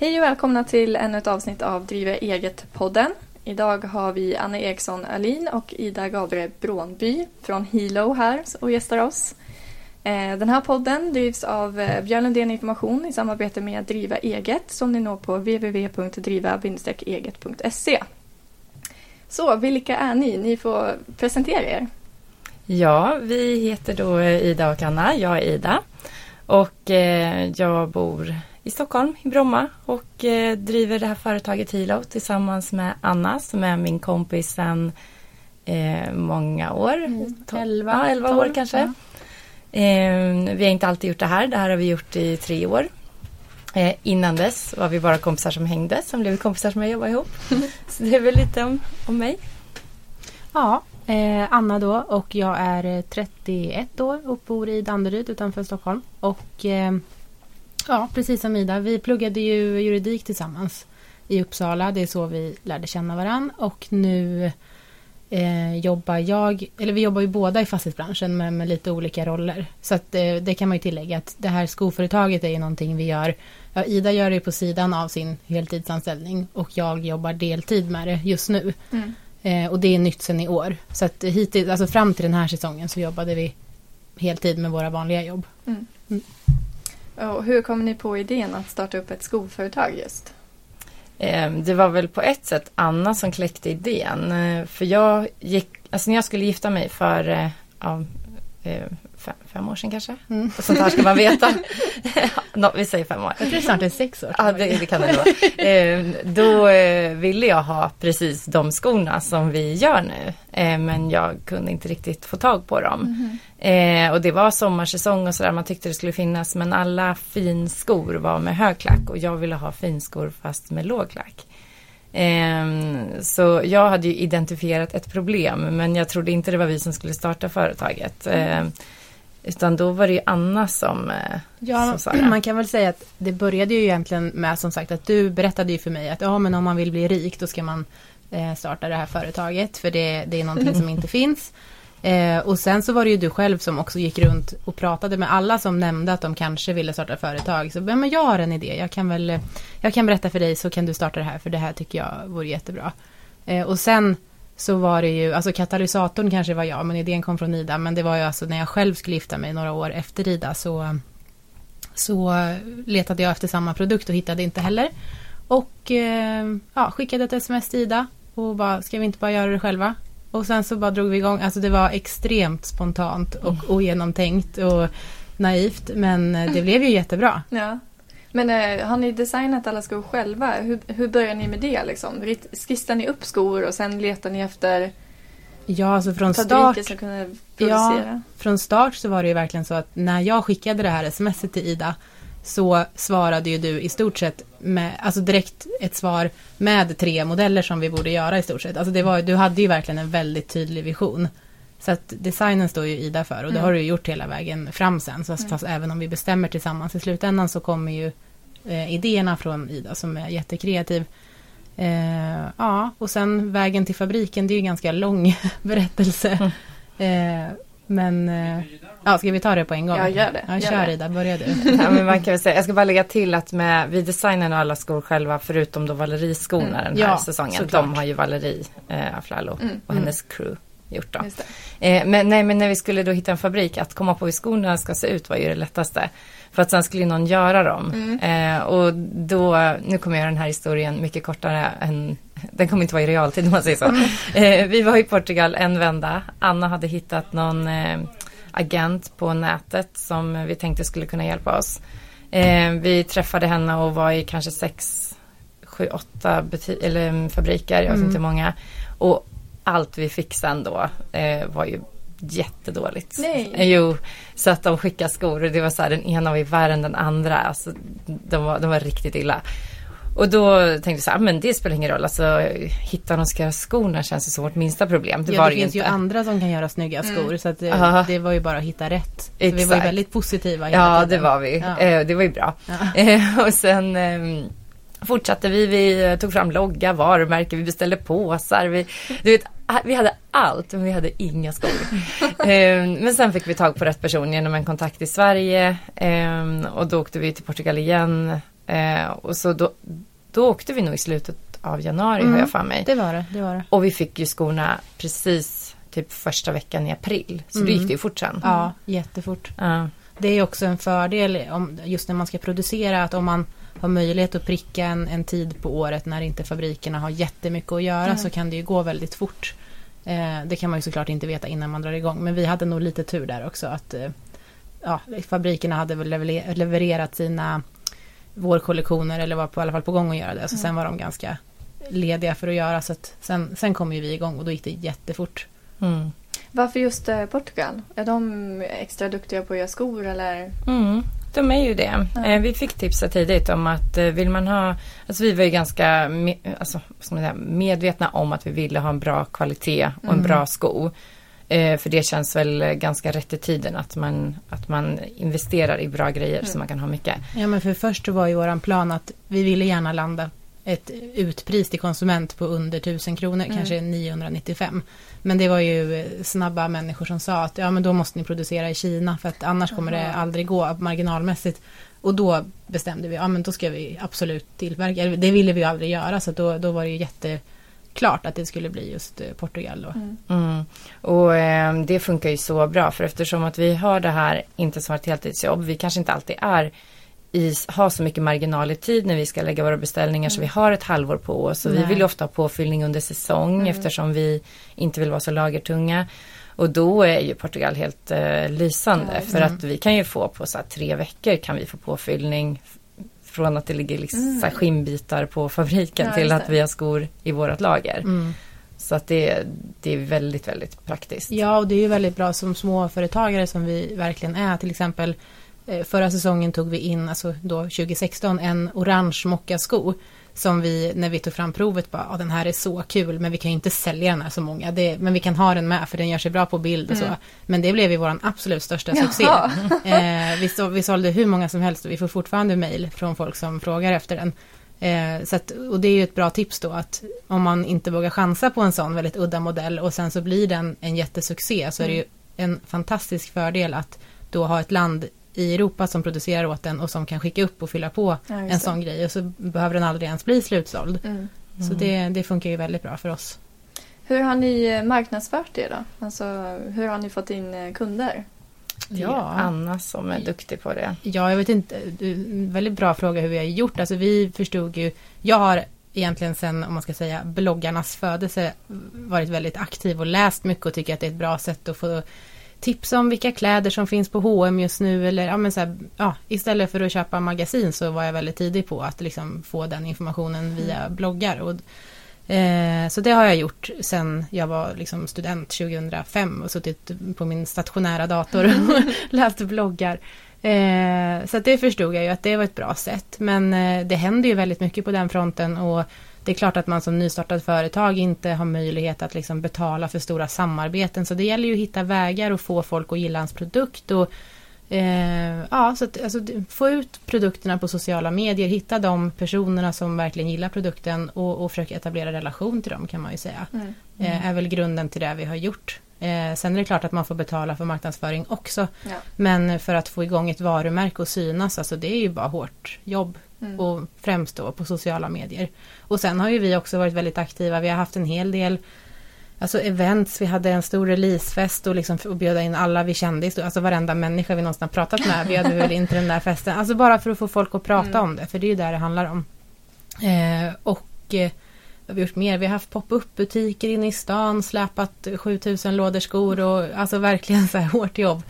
Hej och välkomna till ännu ett avsnitt av Driva eget-podden. Idag har vi Anna Eriksson Alin och Ida Gabriel Brånby från Hilo här och gästar oss. Eh, den här podden drivs av eh, Björn Lundén Information i samarbete med Driva Eget som ni når på www.driva-eget.se. Så vilka är ni? Ni får presentera er. Ja, vi heter då eh, Ida och Anna. Jag är Ida och jag bor i Stockholm, i Bromma och eh, driver det här företaget Hilo tillsammans med Anna som är min kompis sedan eh, många år. Mm, elva, ja, elva år kanske. Ja. Eh, vi har inte alltid gjort det här. Det här har vi gjort i tre år. Eh, innan dess var vi bara kompisar som hängde. Sen blev vi kompisar som jag jobbade ihop. Så det är väl lite om, om mig. Ja, eh, Anna då och jag är 31 år och bor i Danderyd utanför Stockholm. Och eh, Ja, precis som Ida. Vi pluggade ju juridik tillsammans i Uppsala. Det är så vi lärde känna varann. Och nu eh, jobbar jag, eller vi jobbar ju båda i fastighetsbranschen men med lite olika roller. Så att eh, det kan man ju tillägga att det här skoföretaget är ju någonting vi gör. Ja, Ida gör det på sidan av sin heltidsanställning och jag jobbar deltid med det just nu. Mm. Eh, och det är nytt sen i år. Så att hittills, alltså fram till den här säsongen så jobbade vi heltid med våra vanliga jobb. Mm. Mm. Och hur kom ni på idén att starta upp ett skoföretag just? Ehm, det var väl på ett sätt Anna som kläckte idén. Eh, för jag gick, alltså när jag skulle gifta mig för eh, ja, eh, fem, fem år sedan kanske. Mm. Och sånt här ska man veta. no, vi säger fem år. Jag tror snart det är sex år. Ja, det, det kan det vara. Eh, då eh, ville jag ha precis de skorna som vi gör nu. Eh, men jag kunde inte riktigt få tag på dem. Mm. och det var sommarsäsong och sådär. Man tyckte det skulle finnas. Men alla finskor var med hög klack. Och jag ville ha finskor fast med låg klack. Så jag hade ju identifierat ett problem men jag trodde inte det var vi som skulle starta företaget. Mm. Utan då var det ju Anna som, eh, ja, som. Man kan väl säga att det började ju egentligen med som sagt att du berättade ju för mig att ja men om man vill bli rik då ska man eh, starta det här företaget för det, det är någonting som inte finns. Eh, och sen så var det ju du själv som också gick runt och pratade med alla som nämnde att de kanske ville starta företag. Så men jag har en idé, jag kan väl jag kan berätta för dig så kan du starta det här för det här tycker jag vore jättebra. Eh, och sen så var det ju, alltså katalysatorn kanske var jag, men idén kom från Ida. Men det var ju alltså när jag själv skulle gifta mig några år efter Ida så, så letade jag efter samma produkt och hittade inte heller. Och eh, ja, skickade ett sms till Ida och bara, ska vi inte bara göra det själva? Och sen så bara drog vi igång, alltså det var extremt spontant och mm. ogenomtänkt och naivt. Men det blev ju jättebra. Ja. Men eh, har ni designat alla skor själva? Hur, hur börjar ni med det? Liksom? Skissar ni upp skor och sen letar ni efter Ja, alltså från start, som kunde producera? Ja, från start så var det ju verkligen så att när jag skickade det här smset till Ida så svarade ju du i stort sett med, alltså direkt ett svar med tre modeller som vi borde göra i stort sett. Alltså det var, du hade ju verkligen en väldigt tydlig vision. Så att designen står ju Ida för och det mm. har du gjort hela vägen fram sen. Så mm. fast även om vi bestämmer tillsammans i slutändan så kommer ju eh, idéerna från Ida som är jättekreativ. Eh, ja, och sen vägen till fabriken, det är ju en ganska lång berättelse. Mm. Eh, men eh, ja, ska vi ta det på en gång? Ja, gör det. Ja, kör det. Ida, börja du. ja, men man kan väl säga, jag ska bara lägga till att med, vi designar alla skor själva förutom då Valerie-skorna mm. den här ja, säsongen. Såklart. De har ju Valerie eh, Aflalo mm. och hennes crew gjort då. Eh, men, nej, men när vi skulle då hitta en fabrik, att komma på hur skorna ska se ut var ju det lättaste. För att sen skulle någon göra dem. Mm. Eh, och då, nu kommer jag göra den här historien mycket kortare än, den kommer inte vara i realtid om man säger så. Mm. Eh, vi var i Portugal en vända. Anna hade hittat någon eh, agent på nätet som vi tänkte skulle kunna hjälpa oss. Eh, vi träffade henne och var i kanske sex, sju, åtta eller, fabriker, jag vet mm. inte hur många. Och allt vi fick sen då eh, var ju jättedåligt. Nej. Jo, så att de skickade skor och det var så här den ena var ju värre än den andra. Alltså, de, var, de var riktigt illa. Och då tänkte jag så här, men det spelar ingen roll. Alltså hitta någon ska göra skorna känns ju som vårt minsta problem. Det, ja, det, det finns inte. ju andra som kan göra snygga mm. skor. Mm. Så att det, uh. det, var ju bara att hitta rätt. vi var ju väldigt positiva. Ja, tiden. det var vi. Ja. Eh, det var ju bra. Ja. Eh, och sen eh, fortsatte vi. Vi tog fram logga, varumärke, vi beställde påsar. Vi, du vet, vi hade allt, men vi hade inga skor. um, men sen fick vi tag på rätt person genom en kontakt i Sverige. Um, och då åkte vi till Portugal igen. Eh, och så då, då åkte vi nog i slutet av januari mm. har jag för mig. Det var det, det var det. Och vi fick ju skorna precis typ första veckan i april. Så mm. då gick det ju fort sen. Ja, jättefort. Ja. Det är också en fördel om, just när man ska producera att om man har möjlighet att pricka en, en tid på året när inte fabrikerna har jättemycket att göra mm. så kan det ju gå väldigt fort. Eh, det kan man ju såklart inte veta innan man drar igång men vi hade nog lite tur där också att eh, ja, fabrikerna hade väl levererat sina vårkollektioner eller var på, i alla fall på gång att göra det. Så mm. sen var de ganska lediga för att göra så att sen, sen kom ju vi igång och då gick det jättefort. Mm. Varför just eh, Portugal? Är de extra duktiga på att göra skor eller? Mm, de är ju det. Mm. Vi fick tipsa tidigt om att eh, vill man ha, alltså vi var ju ganska alltså, säga, medvetna om att vi ville ha en bra kvalitet och en mm. bra sko. För det känns väl ganska rätt i tiden att man, att man investerar i bra grejer så mm. man kan ha mycket. Ja men för först var ju våran plan att vi ville gärna landa ett utpris till konsument på under 1000 kronor, mm. kanske 995. Men det var ju snabba människor som sa att ja men då måste ni producera i Kina för att annars kommer det aldrig gå marginalmässigt. Och då bestämde vi, ja men då ska vi absolut tillverka, det ville vi ju aldrig göra så då, då var det ju jätteklart att det skulle bli just eh, Portugal då. Mm. Mm. Och eh, det funkar ju så bra för eftersom att vi har det här inte som ett heltidsjobb, vi kanske inte alltid är i, ha så mycket marginal i tid när vi ska lägga våra beställningar mm. så vi har ett halvår på oss. Och vi vill ju ofta ha påfyllning under säsong mm. eftersom vi inte vill vara så lagertunga. Och då är ju Portugal helt eh, lysande ja, för att vi kan ju få på så här, tre veckor kan vi få påfyllning från att det ligger liksom, mm. så här, skinnbitar på fabriken ja, till att vi har skor i vårat lager. Mm. Så att det, det är väldigt, väldigt praktiskt. Ja, och det är ju väldigt bra som småföretagare som vi verkligen är. Till exempel förra säsongen tog vi in, alltså då 2016, en orange mockasko. Som vi, när vi tog fram provet, bara, den här är så kul, men vi kan ju inte sälja den här så många. Det, men vi kan ha den med, för den gör sig bra på bild och mm. så. Men det blev ju vår absolut största succé. eh, vi, så, vi sålde hur många som helst och vi får fortfarande mejl från folk som frågar efter den. Eh, så att, och det är ju ett bra tips då att om man inte vågar chansa på en sån väldigt udda modell och sen så blir den en jättesuccé så mm. är det ju mm. en fantastisk fördel att då ha ett land i Europa som producerar åt den och som kan skicka upp och fylla på ja, en sån grej och så behöver den aldrig ens bli slutsåld. Mm. Så det, det funkar ju väldigt bra för oss. Hur har ni marknadsfört det då? Alltså, hur har ni fått in eh, kunder? Det är ja. Anna som är duktig på det. Ja, jag vet inte. Väldigt bra fråga hur vi har gjort. Alltså vi förstod ju. Jag har egentligen sen, om man ska säga, bloggarnas födelse varit väldigt aktiv och läst mycket och tycker att det är ett bra sätt att få tipsa om vilka kläder som finns på H&M just nu eller ja, men så här, ja, istället för att köpa magasin så var jag väldigt tidig på att liksom få den informationen via mm. bloggar. Och, eh, så det har jag gjort sen jag var liksom student 2005 och suttit på min stationära dator och läst bloggar. Eh, så det förstod jag ju att det var ett bra sätt. Men eh, det händer ju väldigt mycket på den fronten och det är klart att man som nystartat företag inte har möjlighet att liksom betala för stora samarbeten. Så det gäller ju att hitta vägar och få folk att gilla ens produkt. Och, eh, ja, så att, alltså, få ut produkterna på sociala medier, hitta de personerna som verkligen gillar produkten och, och försöka etablera relation till dem kan man ju säga. Mm. Mm. Eh, är väl grunden till det vi har gjort. Eh, sen är det klart att man får betala för marknadsföring också. Ja. Men för att få igång ett varumärke och synas, alltså det är ju bara hårt jobb. Mm. Och främst då på sociala medier. Och sen har ju vi också varit väldigt aktiva. Vi har haft en hel del Alltså events, vi hade en stor releasefest och, liksom, och bjöd in alla vi kände, alltså varenda människa vi någonsin har pratat med bjöd vi väl in till den där festen. Alltså bara för att få folk att prata mm. om det, för det är ju där det handlar om. Eh, och eh, har vi gjort mer? Vi har haft pop-up butiker inne i stan, släpat 7000 lådor skor och alltså verkligen så här hårt jobb.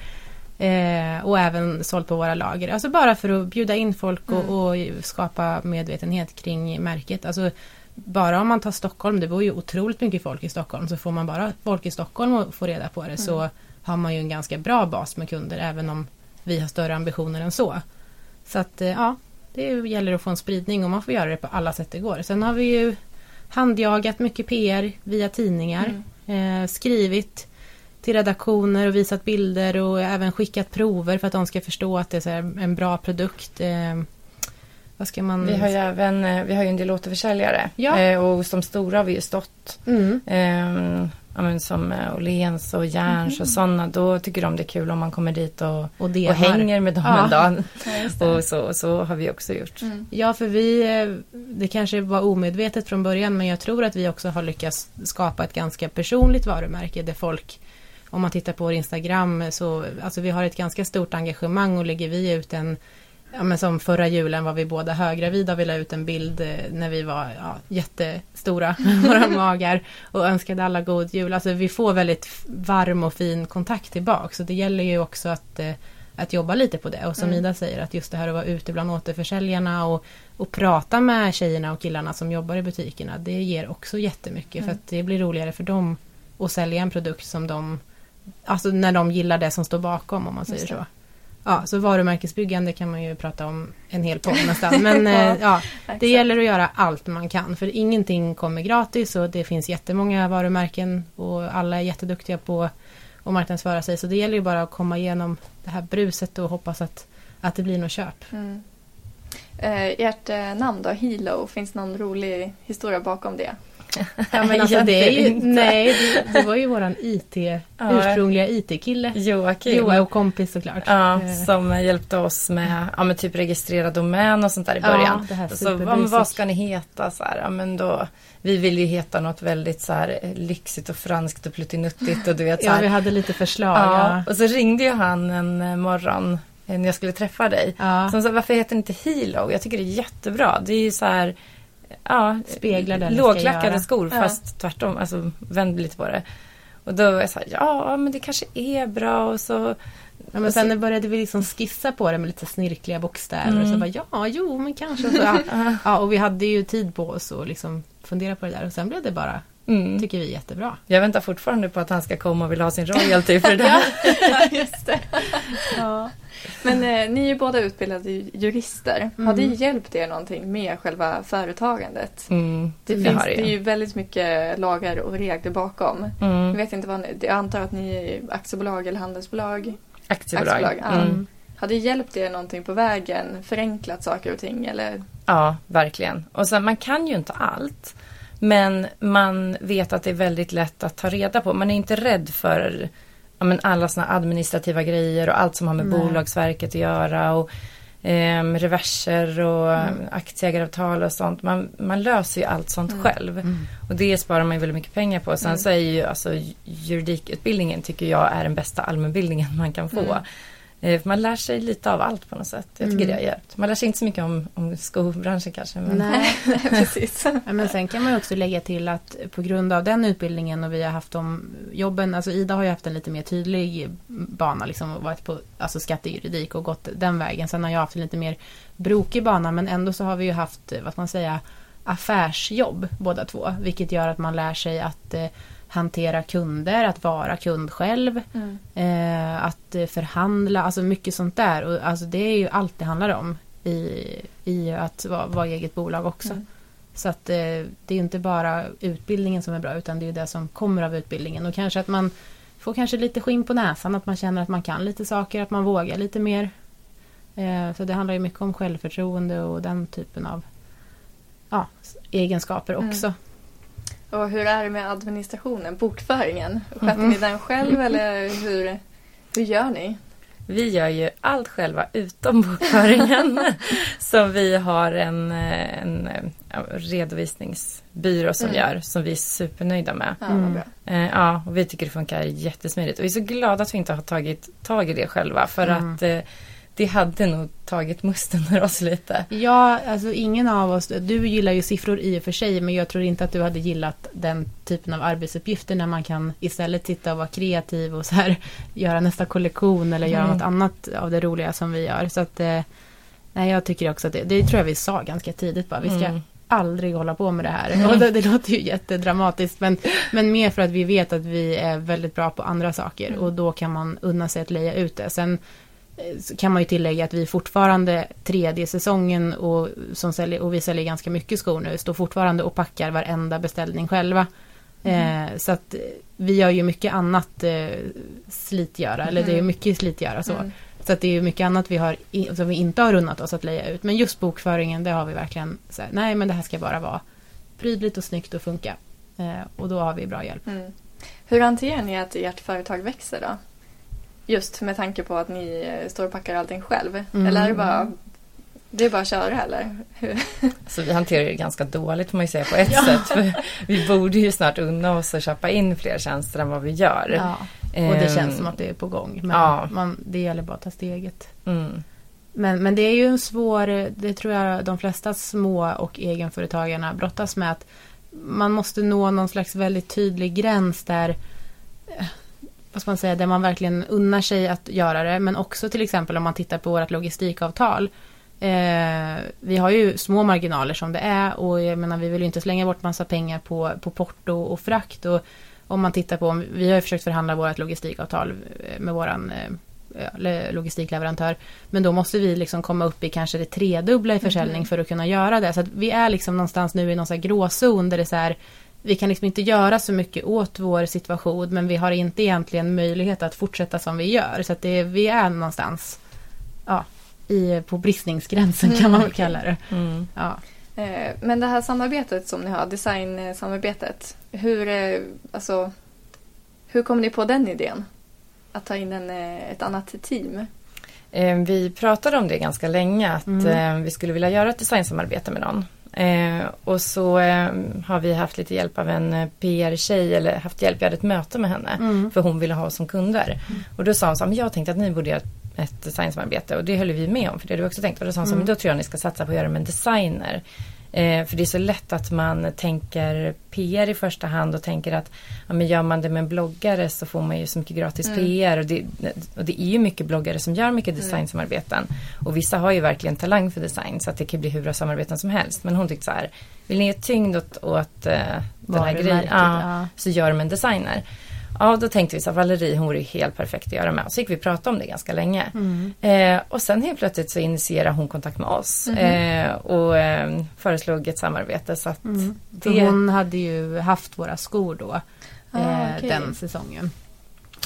Eh, och även sålt på våra lager. Alltså bara för att bjuda in folk och, mm. och, skapa medvetenhet kring märket. Alltså bara om man tar Stockholm, det bor ju otroligt mycket folk i Stockholm. Så får man bara folk i Stockholm och få reda på det mm. så har man ju en ganska bra bas med kunder även om vi har större ambitioner än så. Så att eh, ja, det gäller att få en spridning och man får göra det på alla sätt det går. Sen har vi ju handjagat mycket PR via tidningar. Mm. Eh, skrivit till redaktioner och visat bilder och även skickat prover för att de ska förstå att det är en bra produkt. Eh, vad ska man... Vi har ju även eh, vi har ju en del återförsäljare ja. eh, och som stora har vi ju stått. Mm. Ja, men som eh, Åhléns och Järns mm. och sådana, då tycker de det är kul om man kommer dit och, och, och hänger med dem ja. en dag. Ja, och så, så har vi också gjort. Mm. Ja, för vi, eh, det kanske var omedvetet från början, men jag tror att vi också har lyckats skapa ett ganska personligt varumärke där folk om man tittar på vår Instagram så alltså vi har ett ganska stort engagemang och lägger vi ut en Ja, men som förra julen var vi båda höggravida och vi la ut en bild eh, när vi var ja, jättestora, våra magar och önskade alla god jul. Alltså vi får väldigt varm och fin kontakt tillbaka så det gäller ju också att, eh, att jobba lite på det. Och som mm. Ida säger att just det här att vara ute bland återförsäljarna och, och prata med tjejerna och killarna som jobbar i butikerna. Det ger också jättemycket mm. för det blir roligare för dem att sälja en produkt som de Alltså när de gillar det som står bakom om man säger så. Ja, så varumärkesbyggande kan man ju prata om en hel podd nästan. Men ja, eh, ja, det gäller att göra allt man kan. För ingenting kommer gratis och det finns jättemånga varumärken och alla är jätteduktiga på att marknadsföra sig. Så det gäller ju bara att komma igenom det här bruset och hoppas att, att det blir något köp. Mm. Eh, ert eh, namn då, Hilo, finns någon rolig historia bakom det? Ja, men alltså det är ju, nej, det, det, var ju våran IT, ja. ursprungliga IT-kille. Joakim. Joa och kompis såklart. Ja, eh. som hjälpte oss med ja, men typ registrera domän och sånt där i början. Ja, så, ja, vad ska ni heta? Så här, ja, men då, vi vill ju heta något väldigt så här, lyxigt och franskt och pluttinuttigt. Och du vet, så här, ja, vi hade lite förslag. Ja, Och så ringde ju han en eh, morgon när jag skulle träffa dig. Ja. Som sa, varför heter det inte Hilo? Jag tycker det är jättebra. Det är ju så här ja, speglar det lågklackade skor fast ja. tvärtom, alltså vänd lite på det. Och då var jag så här, ja men det kanske är bra och så Ja, men sen började vi liksom skissa på det med lite snirkliga bokstäver. Mm. Och så bara, ja, jo, men kanske. Så, ja. ja, och vi hade ju tid på oss att liksom fundera på det där. Och sen blev det bara, mm. tycker vi, jättebra. Jag väntar fortfarande på att han ska komma och vill ha sin royalty för det där. ja, just det. Ja. Men eh, ni är ju båda utbildade jurister. Mm. Har det hjälpt er någonting med själva företagandet? Mm, det, det, finns, det, är ju väldigt mycket lagar och regler bakom. Mm. Jag, vet inte vad ni, jag antar att ni är aktiebolag eller handelsbolag? Aktiebolag. aktiebolag ja. mm. Har det hjälpt er någonting på vägen? Förenklat saker och ting? Eller? Ja, verkligen. Och sen, man kan ju inte allt. Men man vet att det är väldigt lätt att ta reda på. Man är inte rädd för ja, men alla sådana administrativa grejer och allt som har med Nej. Bolagsverket att göra. Och, eh, reverser och mm. aktieägaravtal och sånt. Man, man löser ju allt sånt mm. själv. Mm. Och det sparar man ju väldigt mycket pengar på. Sen mm. så är ju alltså juridikutbildningen tycker jag är den bästa allmänbildningen man kan få. Eh, man lär sig lite av allt på något sätt. Jag tycker mm. det har hjälpt. Man lär sig inte så mycket om, om skobranschen kanske. Men... Nej, precis. men sen kan man också lägga till att på grund av den utbildningen och vi har haft de jobben, alltså Ida har ju haft en lite mer tydlig bana, liksom varit på alltså skattejuridik och gått den vägen. Sen har jag haft en lite mer brokig bana, men ändå så har vi ju haft, vad ska man säga, affärsjobb båda två, vilket gör att man lär sig att eh, hantera kunder, att vara kund själv, mm. eh, att förhandla, alltså mycket sånt där. Och, alltså det är ju allt det handlar om i, i att vara, vara eget bolag också. Mm. Så att eh, det är inte bara utbildningen som är bra utan det är det som kommer av utbildningen och kanske att man får kanske lite skinn på näsan, att man känner att man kan lite saker, att man vågar lite mer. Eh, så det handlar ju mycket om självförtroende och den typen av ja, egenskaper mm. också. Mm. Och hur är det med administrationen, bokföringen? Sköter mm. ni den själv eller hur, hur gör ni? Vi gör ju allt själva utom bokföringen. så vi har en, en, en redovisningsbyrå som mm. gör, som vi är supernöjda med. Ja, mm. ja, och vi tycker det funkar jättesmidigt. Och vi är så glada att vi inte har tagit tag i det själva. För mm. att eh, det hade nog tagit musten ur oss lite. Ja, alltså ingen av oss, du gillar ju siffror i och för sig, men jag tror inte att du hade gillat den typen av arbetsuppgifter när man kan istället sitta och vara kreativ och så här göra nästa kollektion eller göra mm. något annat av det roliga som vi gör. Så att, eh, nej, jag tycker också att det, det tror jag vi sa ganska tidigt bara, vi ska mm. aldrig hålla på med det här. Och det, det, låter ju jättedramatiskt, men, men mer för att vi vet att vi är väldigt bra på andra saker mm. och då kan man unna sig att leja ut det. Sen kan man ju tillägga att vi fortfarande tredje säsongen och, som säljer, och vi säljer ganska mycket skor nu, står fortfarande och packar varenda beställning själva. Mm. Eh, så att vi gör ju mycket annat eh, slitgöra, eller det är mm. mycket slitgöra så. Mm. Så att det är mycket annat vi har, som vi inte har runnat oss att leja ut. Men just bokföringen, det har vi verkligen så här, nej men det här ska bara vara prydligt och snyggt och funka. Eh, och då har vi bra hjälp. Mm. Hur hanterar ni att ert företag växer då? Just med tanke på att ni eh, står och packar allting själv. Mm. Eller är det bara det är bara att köra eller? Så vi hanterar det ganska dåligt får man ju säga på ett ja. sätt. För vi borde ju snart unna oss att köpa in fler tjänster än vad vi gör. Ja. Och det känns som att det är på gång. Men ja. man, det gäller bara att ta steget. Mm. Men, men det är ju en svår, det tror jag de flesta små och egenföretagarna brottas med. att Man måste nå någon slags väldigt tydlig gräns där eh, vad ska man säga, där man verkligen unnar sig att göra det. Men också till exempel om man tittar på vårt logistikavtal. Eh, vi har ju små marginaler som det är och jag menar vi vill ju inte slänga bort massa pengar på, på porto och frakt. Och om man tittar på, vi har ju försökt förhandla vårt logistikavtal eh, med våran eh, logistikleverantör. Men då måste vi liksom komma upp i kanske det tredubbla i försäljning mm. för att kunna göra det. Så att vi är liksom någonstans nu i någon så här gråzon där det är så här vi kan liksom inte göra så mycket åt vår situation men vi har inte egentligen möjlighet att fortsätta som vi gör. Så att det, vi är någonstans ja, i, på bristningsgränsen kan man väl kalla det. Mm. Ja. Eh, men det här samarbetet som ni har, designsamarbetet, hur, eh, alltså, hur kom ni på den idén? Att ta in en, eh, ett annat team? Vi pratade om det ganska länge, att mm. vi skulle vilja göra ett designsamarbete med någon. Eh, och så eh, har vi haft lite hjälp av en PR-tjej, eller haft hjälp, jag hade ett möte med henne. Mm. För hon ville ha oss som kunder. Mm. Och då sa hon så här, jag tänkte att ni borde göra ett designsamarbete och det höll vi med om för det hade vi också tänkt. Och då sa han mm. så, men då tror jag ni ska satsa på att göra med en designer. Eh, för det är så lätt att man tänker PR i första hand och tänker att ja, men gör man det med en bloggare så får man ju så mycket gratis mm. PR. Och det, och det är ju mycket bloggare som gör mycket mm. designsamarbeten. Och vissa har ju verkligen talang för design så att det kan bli hur bra samarbeten som helst. Men hon tyckte så här, vill ni ge tyngd åt, åt uh, den här grejen, ja, ja. så gör med en designer. Ja, då tänkte vi så Valerie, hon vore helt perfekt att göra med. Så gick vi och pratade om det ganska länge. Mm. Eh, och sen helt plötsligt så initierade hon kontakt med oss. Mm. Eh, och eh, föreslog ett samarbete. Så att mm. det... Hon hade ju haft våra skor då. Ah, eh, okay. Den säsongen.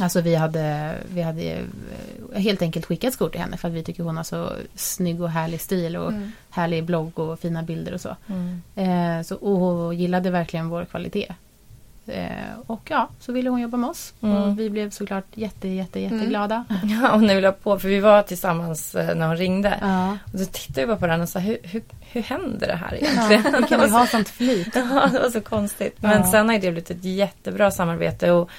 Alltså vi hade, vi hade eh, helt enkelt skickat skor till henne för att vi tycker hon har så snygg och härlig stil och mm. härlig blogg och fina bilder och så. Mm. Eh, så och hon gillade verkligen vår kvalitet. Eh, och ja, så ville hon jobba med oss. Mm. Och vi blev såklart jätte, jätte, jätteglada. Mm. Ja, och vi la på, för vi var tillsammans eh, när hon ringde. Ja. Och då tittade vi bara på den och sa, hur, hur, hur händer det här egentligen? Ja, hur kan vi ha sånt flyt? ja, det var så konstigt. Men ja. sen har det blivit ett jättebra samarbete. Och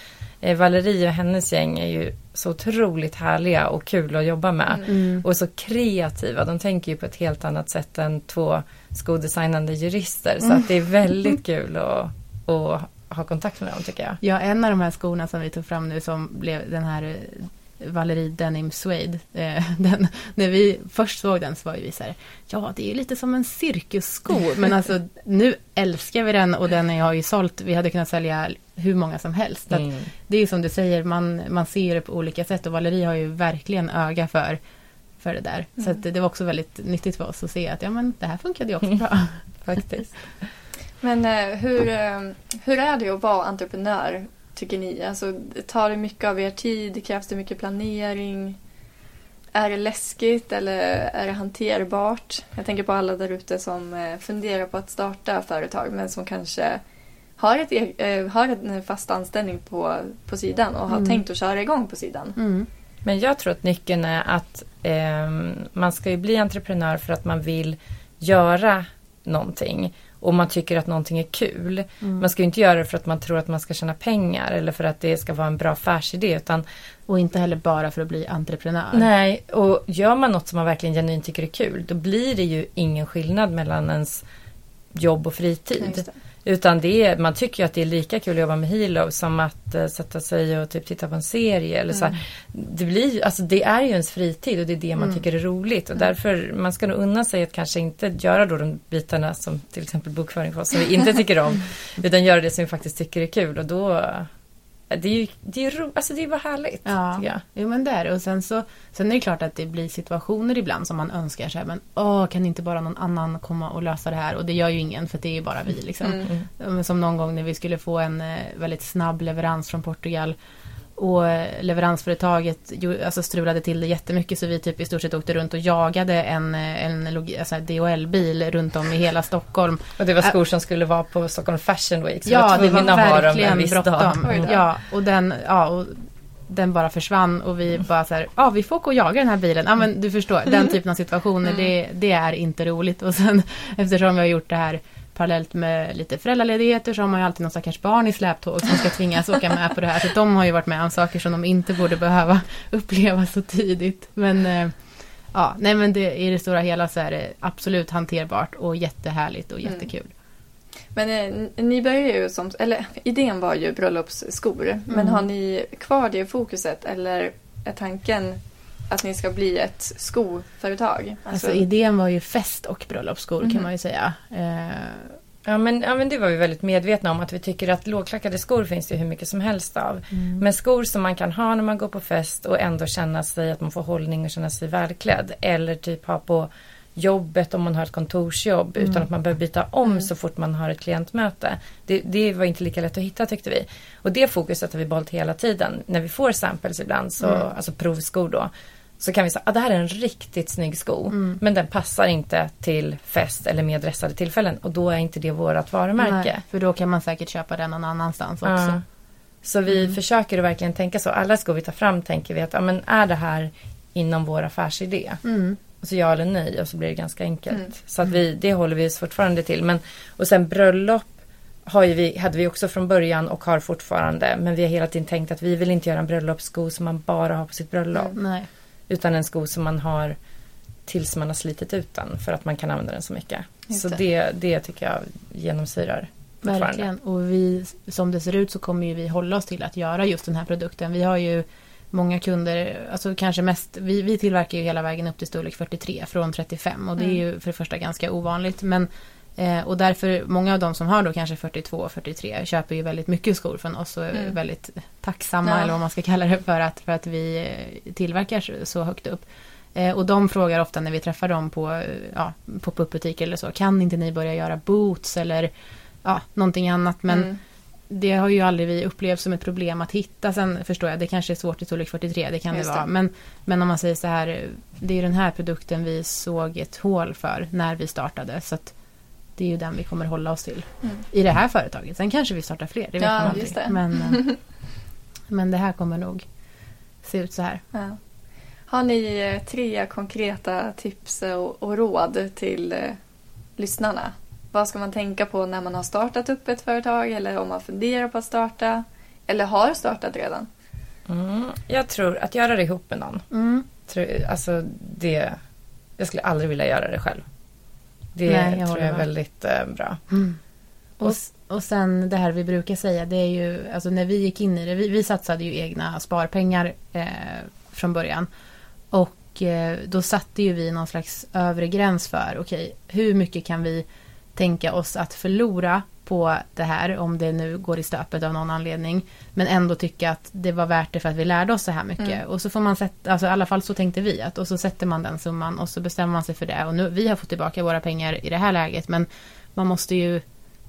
eh, Valerie och hennes gäng är ju så otroligt härliga och kul att jobba med. Mm. Och så kreativa. De tänker ju på ett helt annat sätt än två skodesignande jurister. Så mm. att det är väldigt kul att, att ha kontakt med dem tycker jag. Ja, en av de här skorna som vi tog fram nu som blev den här eh, Valerie Denim Suede. Eh, den, när vi först såg den så var vi så här, ja det är lite som en cirkussko. Men alltså nu älskar vi den och den har ju sålt, vi hade kunnat sälja hur många som helst. Mm. Det är som du säger, man, man ser det på olika sätt och Valerie har ju verkligen öga för, för det där. Mm. Så det var också väldigt nyttigt för oss att se att ja men det här funkade ju också bra. Faktiskt. Men eh, hur, eh, hur är det att vara entreprenör, tycker ni? Alltså, tar det mycket av er tid? Krävs det mycket planering? Är det läskigt eller är det hanterbart? Jag tänker på alla där ute som eh, funderar på att starta företag men som kanske har, ett, e-, har en fast anställning på, på sidan och har mm. tänkt att köra igång på sidan. Mm. Men jag tror att nyckeln är att eh, man ska ju bli entreprenör för att man vill göra någonting och man tycker att någonting är kul. Mm. Man ska ju inte göra det för att man tror att man ska tjäna pengar eller för att det ska vara en bra affärsidé. Utan, och inte heller bara för att bli entreprenör. Nej, och gör man något som man verkligen genuint tycker är kul då blir det ju ingen skillnad mellan ens jobb och fritid. Utan det är, man tycker ju att det är lika kul att jobba med Hilo som att uh, sätta sig och typ titta på en serie. Eller så mm. det, blir, alltså, det är ju ens fritid och det är det man mm. tycker är roligt. Och mm. därför man ska nog unna sig att kanske inte göra då de bitarna som till exempel bokföring för oss som vi inte tycker om. utan göra det som vi faktiskt tycker är kul och då det är ju det är ro, alltså det är bara härligt. Ja, jo men det. Och sen så sen är det klart att det blir situationer ibland som man önskar sig. Men åh, kan inte bara någon annan komma och lösa det här? Och det gör ju ingen för det är ju bara vi liksom. Mm. Som någon gång när vi skulle få en eh, väldigt snabb leverans från Portugal. Och leveransföretaget alltså strulade till det jättemycket så vi typ i stort sett åkte runt och jagade en, en alltså DHL-bil runt om i hela Stockholm. Och det var skor som skulle vara på Stockholm Fashion Week. Så ja, det var verkligen bråttom. Ja, och den, ja, och den bara försvann och vi bara så här, ja vi får åka och jaga den här bilen. Ja men du förstår, den typen av situationer, mm. det, det är inte roligt. Och sen eftersom vi har gjort det här parallellt med lite föräldraledigheter så har man ju alltid någon stackars barn i släptåg som ska tvingas åka med på det här. Så de har ju varit med om saker som de inte borde behöva uppleva så tidigt. Men eh, ja, nej men det, i det stora hela så är det absolut hanterbart och jättehärligt och mm. jättekul. Mm. Men eh, ni började ju som, eller idén var ju bröllopsskor. Mm. Men har ni kvar det fokuset eller är tanken att ni ska bli ett skoföretag? Alltså, alltså idén var ju fest och bröllopsskor mm. kan man ju säga. Eh, Ja men, ja men det var vi väldigt medvetna om att vi tycker att lågklackade skor finns det hur mycket som helst av. Mm. Men skor som man kan ha när man går på fest och ändå känna sig att man får hållning och känna sig välklädd. Eller typ ha på jobbet om man har ett kontorsjobb mm. utan att man behöver byta om mm. så fort man har ett klientmöte. Det, det, var inte lika lätt att hitta tyckte vi. Och det fokuset har vi behållit hela tiden. När vi får samples ibland, så, mm. alltså provskor då, så kan vi säga att ah, det här är en riktigt snygg sko. Mm. Men den passar inte till fest eller mer dressade tillfällen och då är inte det vårt varumärke. Nej, för då kan man säkert köpa den någon annanstans också. Ja. Så vi mm. försöker att verkligen tänka så. Alla skor vi tar fram tänker vi att ah, men är det här inom vår affärsidé? Mm. Och så ja eller nej och så blir det ganska enkelt. Mm. Så att vi, det håller vi oss fortfarande till. Men, och sen bröllop har vi, hade vi också från början och har fortfarande. Men vi har hela tiden tänkt att vi vill inte göra en bröllopssko som man bara har på sitt bröllop. Nej. Utan en sko som man har tills man har slitit ut den för att man kan använda den så mycket. Just så det, det tycker jag genomsyrar Verkligen. Och vi, som det ser ut så kommer ju vi hålla oss till att göra just den här produkten. Vi har ju många kunder, alltså kanske mest, vi, vi tillverkar ju hela vägen upp till storlek 43 från 35 och det är mm. ju för det första ganska ovanligt. Men, eh, och därför, många av de som har då kanske 42 och 43 köper ju väldigt mycket skor från oss och är mm. väldigt tacksamma ja. eller vad man ska kalla det för att, för att vi eh, tillverkar så högt upp. Eh, och de frågar ofta när vi träffar dem på eh, ja, pop-up-butiker eller så, kan inte ni börja göra boots eller ja, någonting annat. Men mm det har ju aldrig vi upplevt som ett problem att hitta. Sen förstår jag, det kanske är svårt i storlek 43, det kan Just det vara. Men, men om man säger så här, det är den här produkten vi såg ett hål för när vi startade. Så att det är ju den vi kommer hålla oss till mm. i det här företaget. Sen kanske vi startar fler, det vet ja, man aldrig. Det. Men, eh, men det här kommer nog se ut så här. Ja. Har ni eh, tre konkreta tips och, och råd till eh, lyssnarna vad ska man tänka på när man har startat upp ett företag eller om man funderar på att starta eller har startat redan? Mm, jag tror att göra det ihop med någon. Mm. alltså det, jag skulle aldrig vilja göra det själv. Det Nej, jag tror jag är väldigt eh, bra. Mm. Och, och sen det här vi brukar säga, det är ju, alltså när vi gick in i det, vi, vi satsade ju egna sparpengar eh, från början. Och eh, då satte ju vi någon slags övre gräns för, okej, okay, hur mycket kan vi tänka oss att förlora på det här om det nu går i stöpet av någon anledning. Men ändå tycka att det var värt det för att vi lärde oss så här mycket. Mm. Och så får man sätta, alltså i alla fall så tänkte vi att och så sätter man den summan och så bestämmer man sig för det. Och nu, vi har fått tillbaka våra pengar i det här läget men man måste ju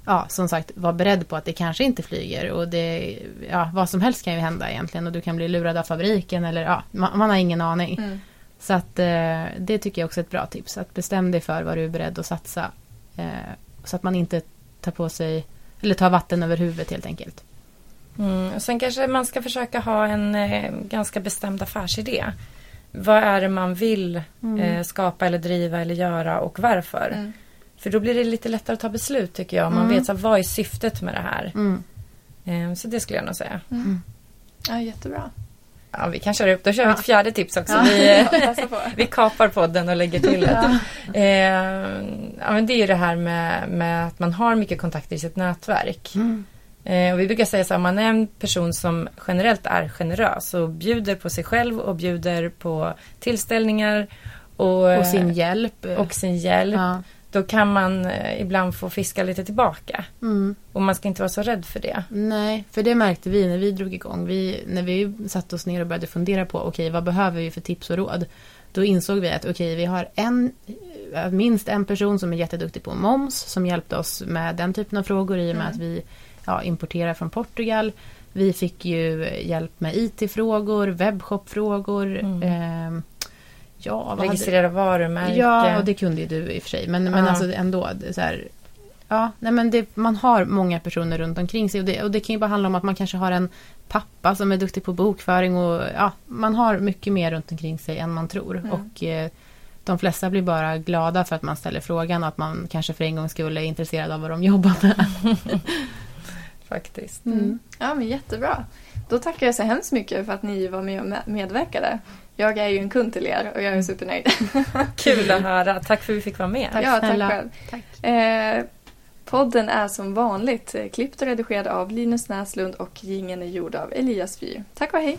ja, som sagt vara beredd på att det kanske inte flyger och det, ja, vad som helst kan ju hända egentligen och du kan bli lurad av fabriken eller ja, man, man har ingen aning. Mm. Så att eh, det tycker jag också är ett bra tips, att bestäm dig för vad du är beredd att satsa så att man inte tar på sig, eller tar vatten över huvudet helt enkelt. Mm, och sen kanske man ska försöka ha en eh, ganska bestämd affärsidé. Vad är det man vill mm. eh, skapa eller driva eller göra och varför? Mm. För då blir det lite lättare att ta beslut tycker jag. Om man mm. vet så, vad är syftet med det här. Mm. Eh, så det skulle jag nog säga. Mm. Ja, jättebra. Ja, vi kan köra upp. Då kör vi ett fjärde tips också. Vi, vi kapar podden och lägger till det. Ja. Eh, ja, men det är ju det här med, med, att man har mycket kontakter i sitt nätverk. Mm. Eh, och vi brukar säga så här, man är en person som generellt är generös och bjuder på sig själv och bjuder på tillställningar. Och, och sin hjälp. Och sin hjälp. Ja då kan man eh, ibland få fiska lite tillbaka. Mm. Och man ska inte vara så rädd för det. Nej, för det märkte vi när vi drog igång. Vi, när vi satte oss ner och började fundera på okej, okay, vad behöver vi för tips och råd? Då insåg vi att okej, okay, vi har en, eh, minst en person som är jätteduktig på moms som hjälpte oss med den typen av frågor i och med mm. att vi ja, importerar från Portugal. Vi fick ju hjälp med IT-frågor, webbshopfrågor. Mm. Eh, ja, Registrera hade... varumärke. Ja, och det kunde ju du i och för sig. Men, ja. men alltså ändå, så här, Ja, nej men det, man har många personer runt omkring sig och det, och det kan ju bara handla om att man kanske har en pappa som är duktig på bokföring och ja, man har mycket mer runt omkring sig än man tror. Mm. Och eh, de flesta blir bara glada för att man ställer frågan och att man kanske för en gång skulle är intresserad av vad de jobbar med. Faktiskt. Mm. Ja, men jättebra. Då tackar jag så hemskt mycket för att ni var med och medverkade. Jag är ju en kund till er och jag är supernöjd. Kul att höra. Tack för att vi fick vara med. Tack ja, tack själv. Tack. Eh, podden är som vanligt klippt och redigerad av Linus Näslund och gingen är gjord av Elias Fyr. Tack och hej!